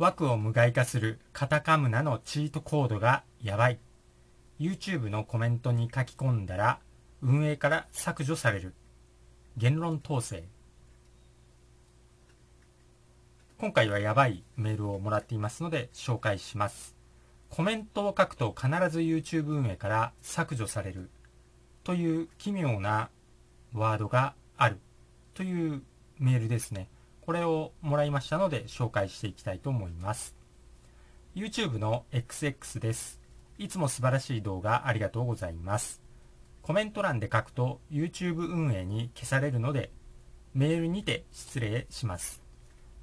枠を無害化するカタカムナのチートコードがやばい。YouTube のコメントに書き込んだら運営から削除される。言論統制。今回はやばいメールをもらっていますので紹介します。コメントを書くと必ず YouTube 運営から削除されるという奇妙なワードがあるというメールですね。これをもらいましたので紹介していきたいと思います。YouTube の XX です。いつも素晴らしい動画ありがとうございます。コメント欄で書くと YouTube 運営に消されるのでメールにて失礼します。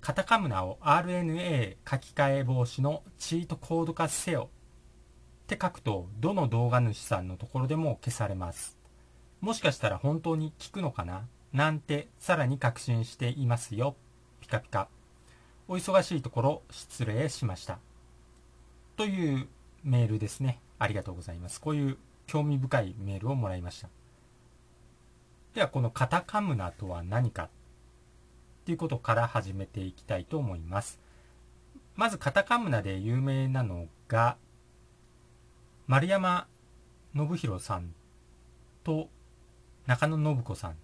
カタカムナを RNA 書き換え防止のチートコード化せよって書くとどの動画主さんのところでも消されます。もしかしたら本当に効くのかな？なんてさらに確信していますよ。ピカピカ。お忙しいところ失礼しました。というメールですね。ありがとうございます。こういう興味深いメールをもらいました。ではこのカタカムナとは何かっていうことから始めていきたいと思います。まずカタカムナで有名なのが、丸山信弘さんと中野信子さん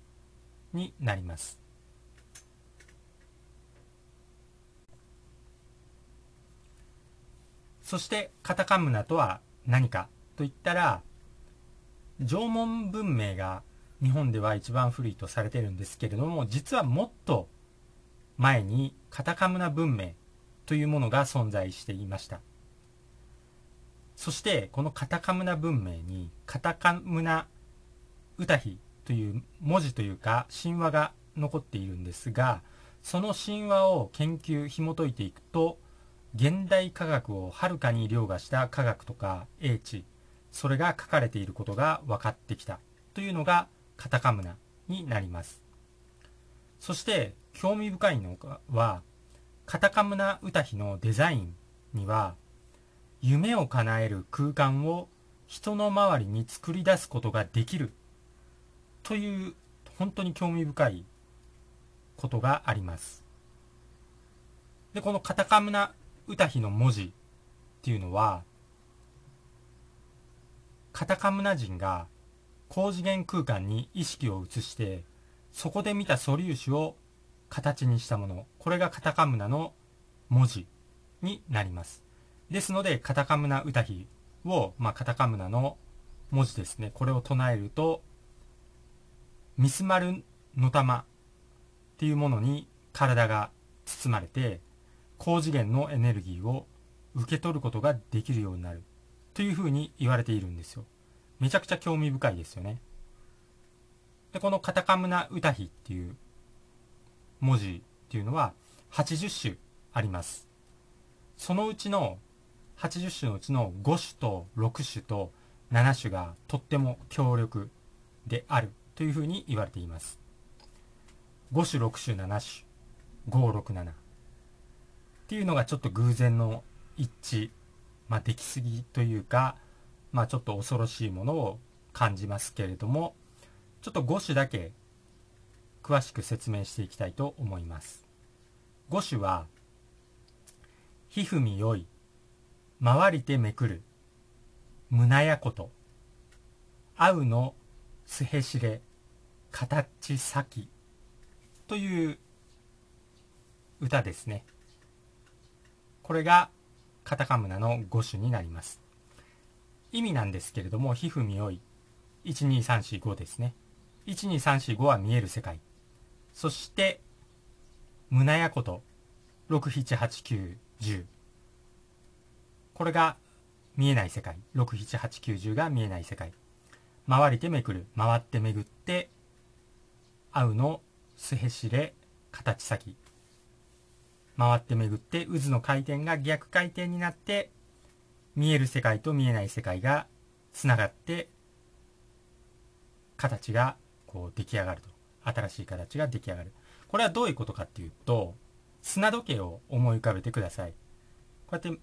になります。そしてカタカムナとは何かといったら、縄文文明が日本では一番古いとされてるんですけれども、実はもっと前にカタカムナ文明というものが存在していました。そしてこのカタカムナ文明にカタカムナ歌碑という文字というか神話が残っているんですがその神話を研究紐解いていくと現代科学をはるかに凌駕した科学とか英知それが書かれていることが分かってきた。というのがカタカムナになります。そして興味深いのはカタカムナ歌碑のデザインには夢を叶える空間を人の周りに作り出すことができる。という本当に興味深いことがあります。でこのカタカムナ歌碑の文字っていうのはカタカムナ人が高次元空間に意識を移してそこで見た素粒子を形にしたもの。これがカタカムナの文字になります。ですのでカタカムナ歌碑を、まあ、カタカムナの文字ですね。これを唱えるとミスマルの玉っていうものに体が包まれて高次元のエネルギーを受け取ることができるようになる。というふうに言われているんですよ。めちゃくちゃ興味深いですよね。でこのカタカムナ歌碑っていう文字っていうのは80種あります。そのうちの80種のうちの5種と6種と7種がとっても強力である。というふうに言われています。5種、6種、7種、5、6、7っていうのがちょっと偶然の一致、まあ、できすぎというか、まあ、ちょっと恐ろしいものを感じますけれどもちょっと5種だけ詳しく説明していきたいと思います。五種は、皮膚みよい、回りてめくる、胸やこと、合うのすへしれ、形先という歌ですね。これがカタカムナの5種になります。意味なんですけれども、皮膚みよい、12345ですね。12345は見える世界。そして、胸やこと、6、7、8、9、10。これが見えない世界。6、7、8、9、10が見えない世界。回りてめくる。回ってめぐって、合うの、すへしれ、形先。回ってめぐって、渦の回転が逆回転になって、見える世界と見えない世界がつながって、形がこう出来上がると。新しい形が出来上がる。これはどういうことかっていうと、砂時計を思い浮かべてください。こうやって、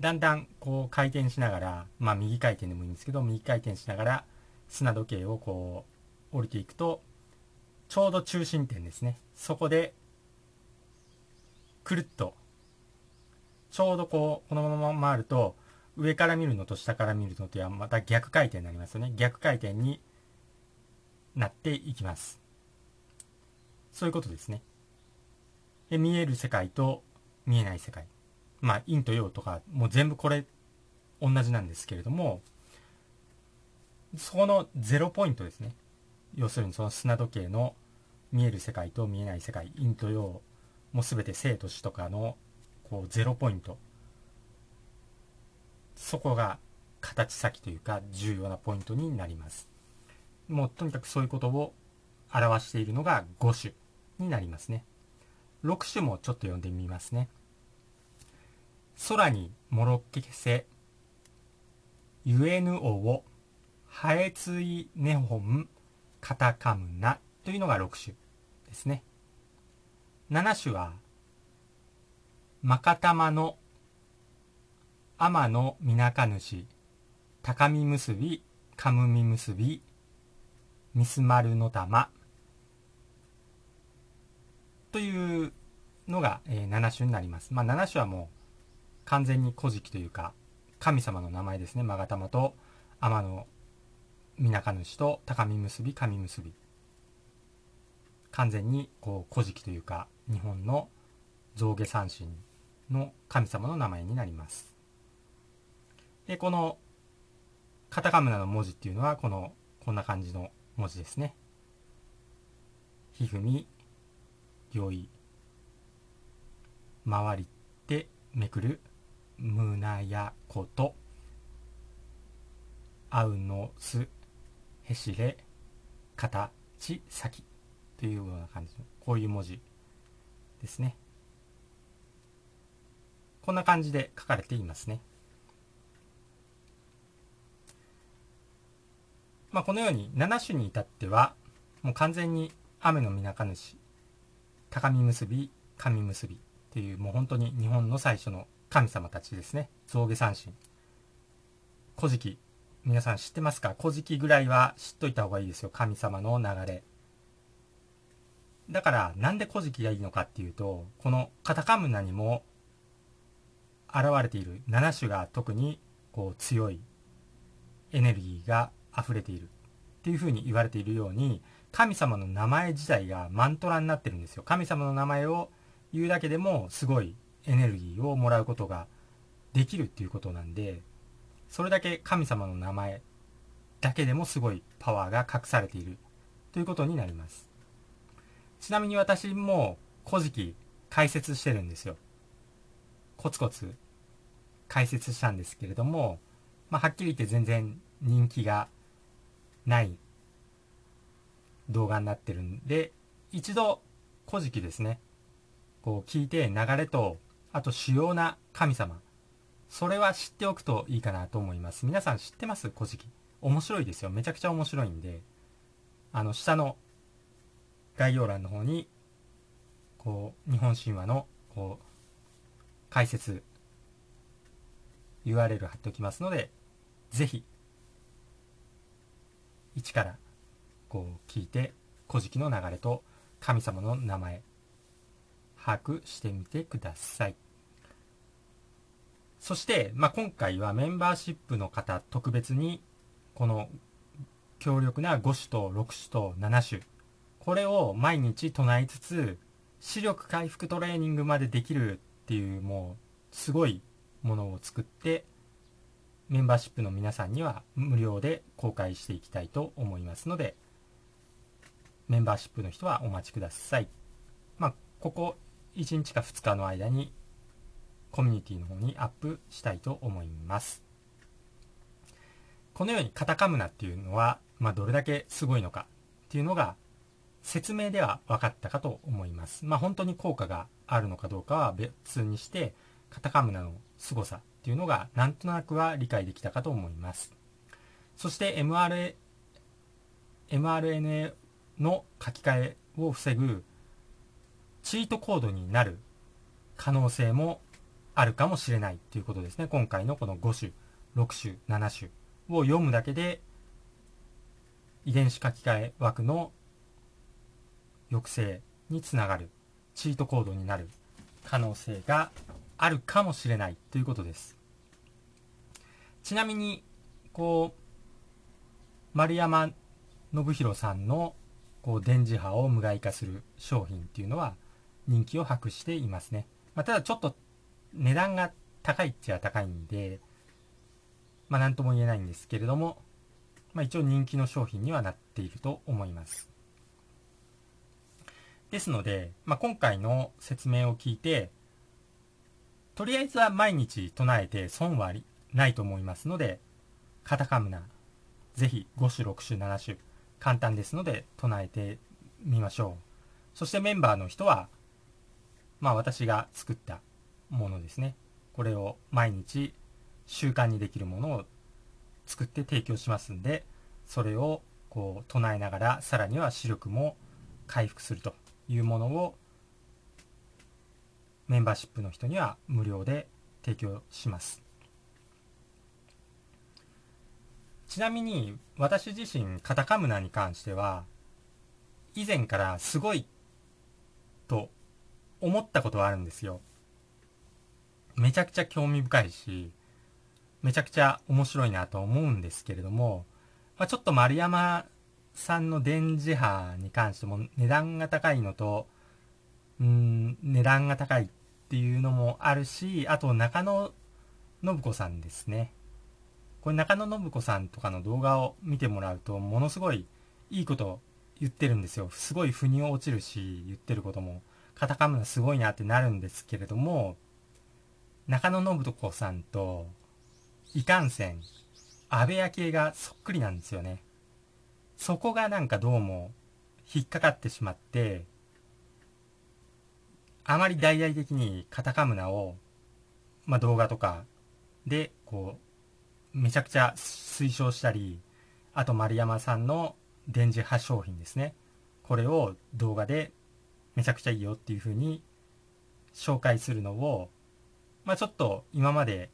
だんだんこう回転しながら、まあ右回転でもいいんですけど、右回転しながら砂時計をこう降りていくと、ちょうど中心点ですね。そこで、くるっとちょうどこうこのまま回ると上から見るのと下から見るのとはまた逆回転になりますよね。逆回転になっていきます。そういうことですね。で見える世界と見えない世界。まあ陰と陽とかもう全部これ同じなんですけれどもそこのゼロポイントですね。要するにその砂時計の見える世界と見えない世界陰と陽もう全て生と死とかのこうゼロポイント。そこが形先というか重要なポイントになります。もうとにかくそういうことを表しているのが5種になりますね。6種もちょっと読んでみますね。空にもろっけせゆえぬおをはえついねほんカタカムナというのが6種ですね。7種はまかたまの天のみなか主高み結びかむみ結びみすまるの玉というのが、えー、7種になります。まあ、7種はもう完全に古事記というか神様の名前ですね。勾玉と天のみなか主と高み結び神結び完全にこう古事記というか日本の象牙三神の神様の名前になります。で、このカタカムナの文字っていうのはこのこんな感じの文字ですね。ひふみ、よい、回りってめくる、むなやこと、あうのす、へしれ、かたち、さきというような感じの、こういう文字ですね。こんな感じで書かれていますね。まあ、このように7種に至ってはもう完全に雨のみなか主高見結び神結びっていうもう本当に日本の最初の神様たちですね。象牙三神。古事記皆さん知ってますか？古事記ぐらいは知っといた方がいいですよ。神様の流れ。だからなんで古事記がいいのかっていうとこのカタカムナにも現れている7種が特にこう強いエネルギーが溢れているっていうふうに言われているように神様の名前自体がマントラになってるんですよ。神様の名前を言うだけでもすごいエネルギーをもらうことができるっていうことなんでそれだけ神様の名前だけでもすごいパワーが隠されているということになります。ちなみに私も古事記解説してるんですよコツコツ解説したんですけれども、まあ、はっきり言って全然人気がない動画になってるんで、一度、古事記ですね。こう聞いて流れと、あと主要な神様。それは知っておくといいかなと思います。皆さん知ってます？古事記。面白いですよ。めちゃくちゃ面白いんで、あの、下の概要欄の方に、こう、日本神話の、こう、解説、URL 貼っておきますので、ぜひ一からこう聞いて古事記の流れと神様の名前把握してみてください。そして、まあ、今回はメンバーシップの方特別にこの強力な5種と6種と7種これを毎日唱えつつ視力回復トレーニングまでできるっていうもうすごいものを作ってメンバーシップの皆さんには無料で公開していきたいと思いますので、メンバーシップの人はお待ちください。まあ、ここ1日か2日の間にコミュニティの方にアップしたいと思います。このようにカタカムナっていうのは、まあ、どれだけすごいのかっていうのが説明では分かったかと思います。まあ、本当に効果があるのかどうかは別にして、カタカムナの凄さっていうのがなんとなくは理解できたかと思います。そして MRA mRNA の書き換えを防ぐチートコードになる可能性もあるかもしれないということですね。今回のこの5種、6種、7種を読むだけで遺伝子書き換え枠の抑制につながるチートコードになる可能性があるかもしれないということです。ちなみにこう丸山信弘さんのこう電磁波を無害化する商品っていうのは人気を博していますね、まあ、ただちょっと値段が高いっちゃ高いんでまあ何とも言えないんですけれども、まあ、一応人気の商品にはなっていると思います。ですので、まあ、今回の説明を聞いてとりあえずは毎日唱えて損はないと思いますのでカタカムナぜひ5種6種7種簡単ですので唱えてみましょう。そしてメンバーの人はまあ私が作ったものですね。これを毎日習慣にできるものを作って提供しますんでそれをこう唱えながらさらには視力も回復すると。いうものをメンバーシップの人には無料で提供します。ちなみに私自身カタカムナに関しては以前からすごいと思ったことはあるんですよ。めちゃくちゃ興味深いしめちゃくちゃ面白いなと思うんですけれども、まあ、ちょっと丸山さんの電磁波に関しても値段が高いのとうん値段が高いっていうのもあるしあと中野信子さんですね。これ中野信子さんとかの動画を見てもらうとものすごいいいこと言ってるんですよ。すごい腑に落ちるし言ってることもカタカムナすごいなってなるんですけれども中野信子さんといかんせん安倍昭恵がそっくりなんですよね。そこがなんかどうも引っかかってしまってあまり大々的にカタカムナを、まあ、動画とかでこうめちゃくちゃ推奨したりあと丸山さんの電磁波商品ですね。これを動画でめちゃくちゃいいよっていう風に紹介するのをまあちょっと今まで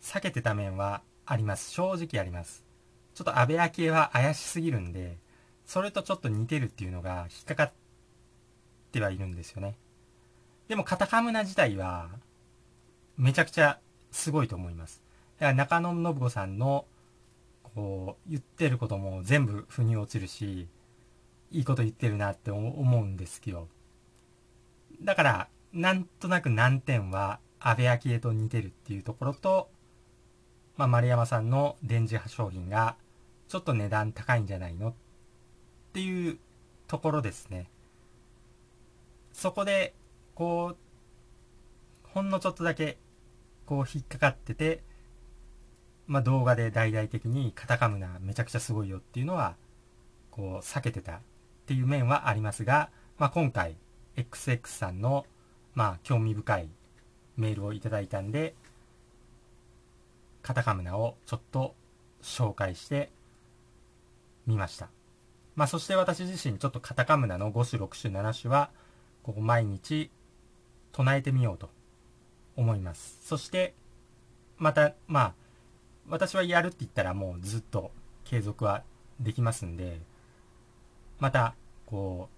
避けてた面はあります。正直あります。ちょっと安倍昭恵は怪しすぎるんでそれとちょっと似てるっていうのが引っかかってはいるんですよね。でもカタカムナ自体はめちゃくちゃすごいと思います。だから中野信子さんのこう言ってることも全部腑に落ちるしいいこと言ってるなって思うんですけど。だからなんとなく難点は安倍昭恵と似てるっていうところと、まあ、丸山さんの電磁波商品がちょっと値段高いんじゃないの？っていうところですね。そこで、こう、ほんのちょっとだけ、こう引っかかってて、まあ、動画で大々的にカタカムナめちゃくちゃすごいよっていうのは、こう避けてたっていう面はありますが、まあ、今回 XX さんのまあ興味深いメールをいただいたんでカタカムナをちょっと紹介してみましたまあそして私自身ちょっとカタカムナの5種6種7種はここ毎日唱えてみようと思いますそしてまたまあ私はやるって言ったらもうずっと継続はできますんでまたこう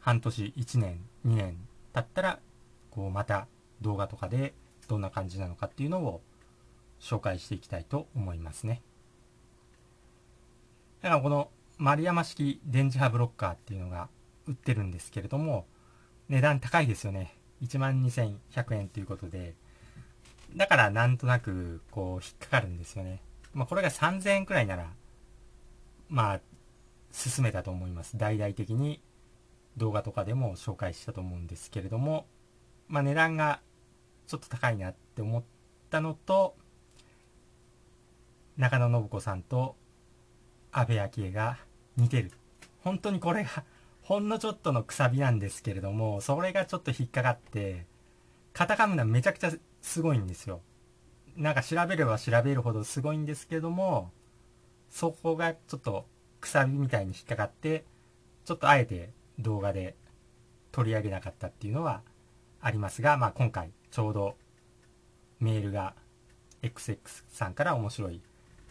半年1年2年経ったらこうまた動画とかでどんな感じなのかっていうのを紹介していきたいと思いますね。だからこの丸山式電磁波ブロッカーっていうのが売ってるんですけれども値段高いですよね。12,100円ということでだからなんとなくこう引っかかるんですよね。まあこれが3000円くらいならまあ進めたと思います。大々的に動画とかでも紹介したと思うんですけれどもまあ、値段がちょっと高いなって思ったのと中野信子さんと安倍昭恵が似てる。本当にこれがほんのちょっとのくさびなんですけれどもそれがちょっと引っかかってカタカムナめちゃくちゃすごいんですよ。なんか調べれば調べるほどすごいんですけどもそこがちょっとくさびみたいに引っかかってちょっとあえて動画で取り上げなかったっていうのはありますが、まあ、今回ちょうどメールが XX さんから面白い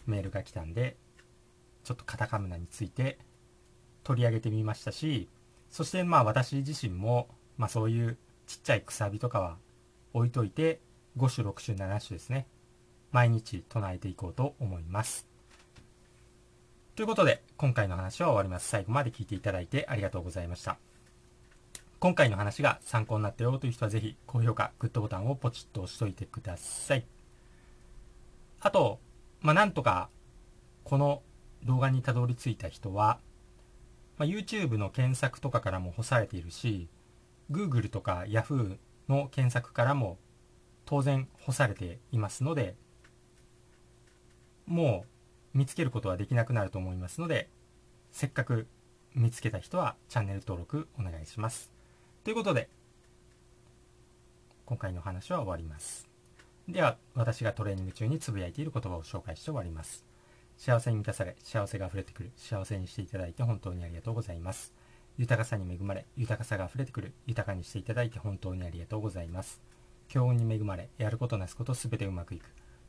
メールが来たんでちょっとカタカムナについて取り上げてみましたしそしてまあ私自身も、まあ、そういうちっちゃいくさびとかは置いといて5種6種7種ですね毎日唱えていこうと思います。ということで今回の話は終わります。最後まで聞いていただいてありがとうございました。今回の話が参考になったよという人はぜひ高評価グッドボタンをポチッと押しといてください。あとまあなんとかこの動画にたどり着いた人は、まあ、YouTube の検索とかからも干されているし Google とか Yahoo の検索からも当然干されていますのでもう見つけることはできなくなると思いますのでせっかく見つけた人はチャンネル登録お願いします。ということで今回の話は終わります。では私がトレーニング中につぶやいている言葉を紹介して終わります。幸せに満たされ幸せが溢れてくる幸せにしていただいて本当にありがとうございます。豊かさに恵まれ豊かさが溢れてくる豊かにしていただいて本当にありがとうございます。強運に恵まれやることなすことすべてうまくいく。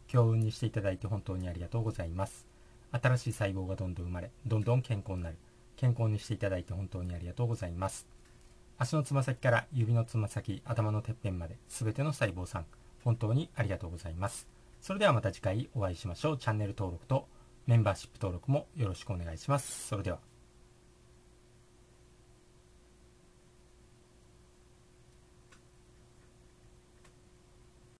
強運にしていただいて本当にありがとうございます。新しい細胞がどんどん生まれどんどん健康になる。健康にしていただいて本当にありがとうございます。足のつま先から指のつま先頭のてっぺんまで全ての細胞さん本当にありがとうございます。それではまた次回お会いしましょう。チャンネル登録とメンバーシップ登録もよろしくお願いします。それでは。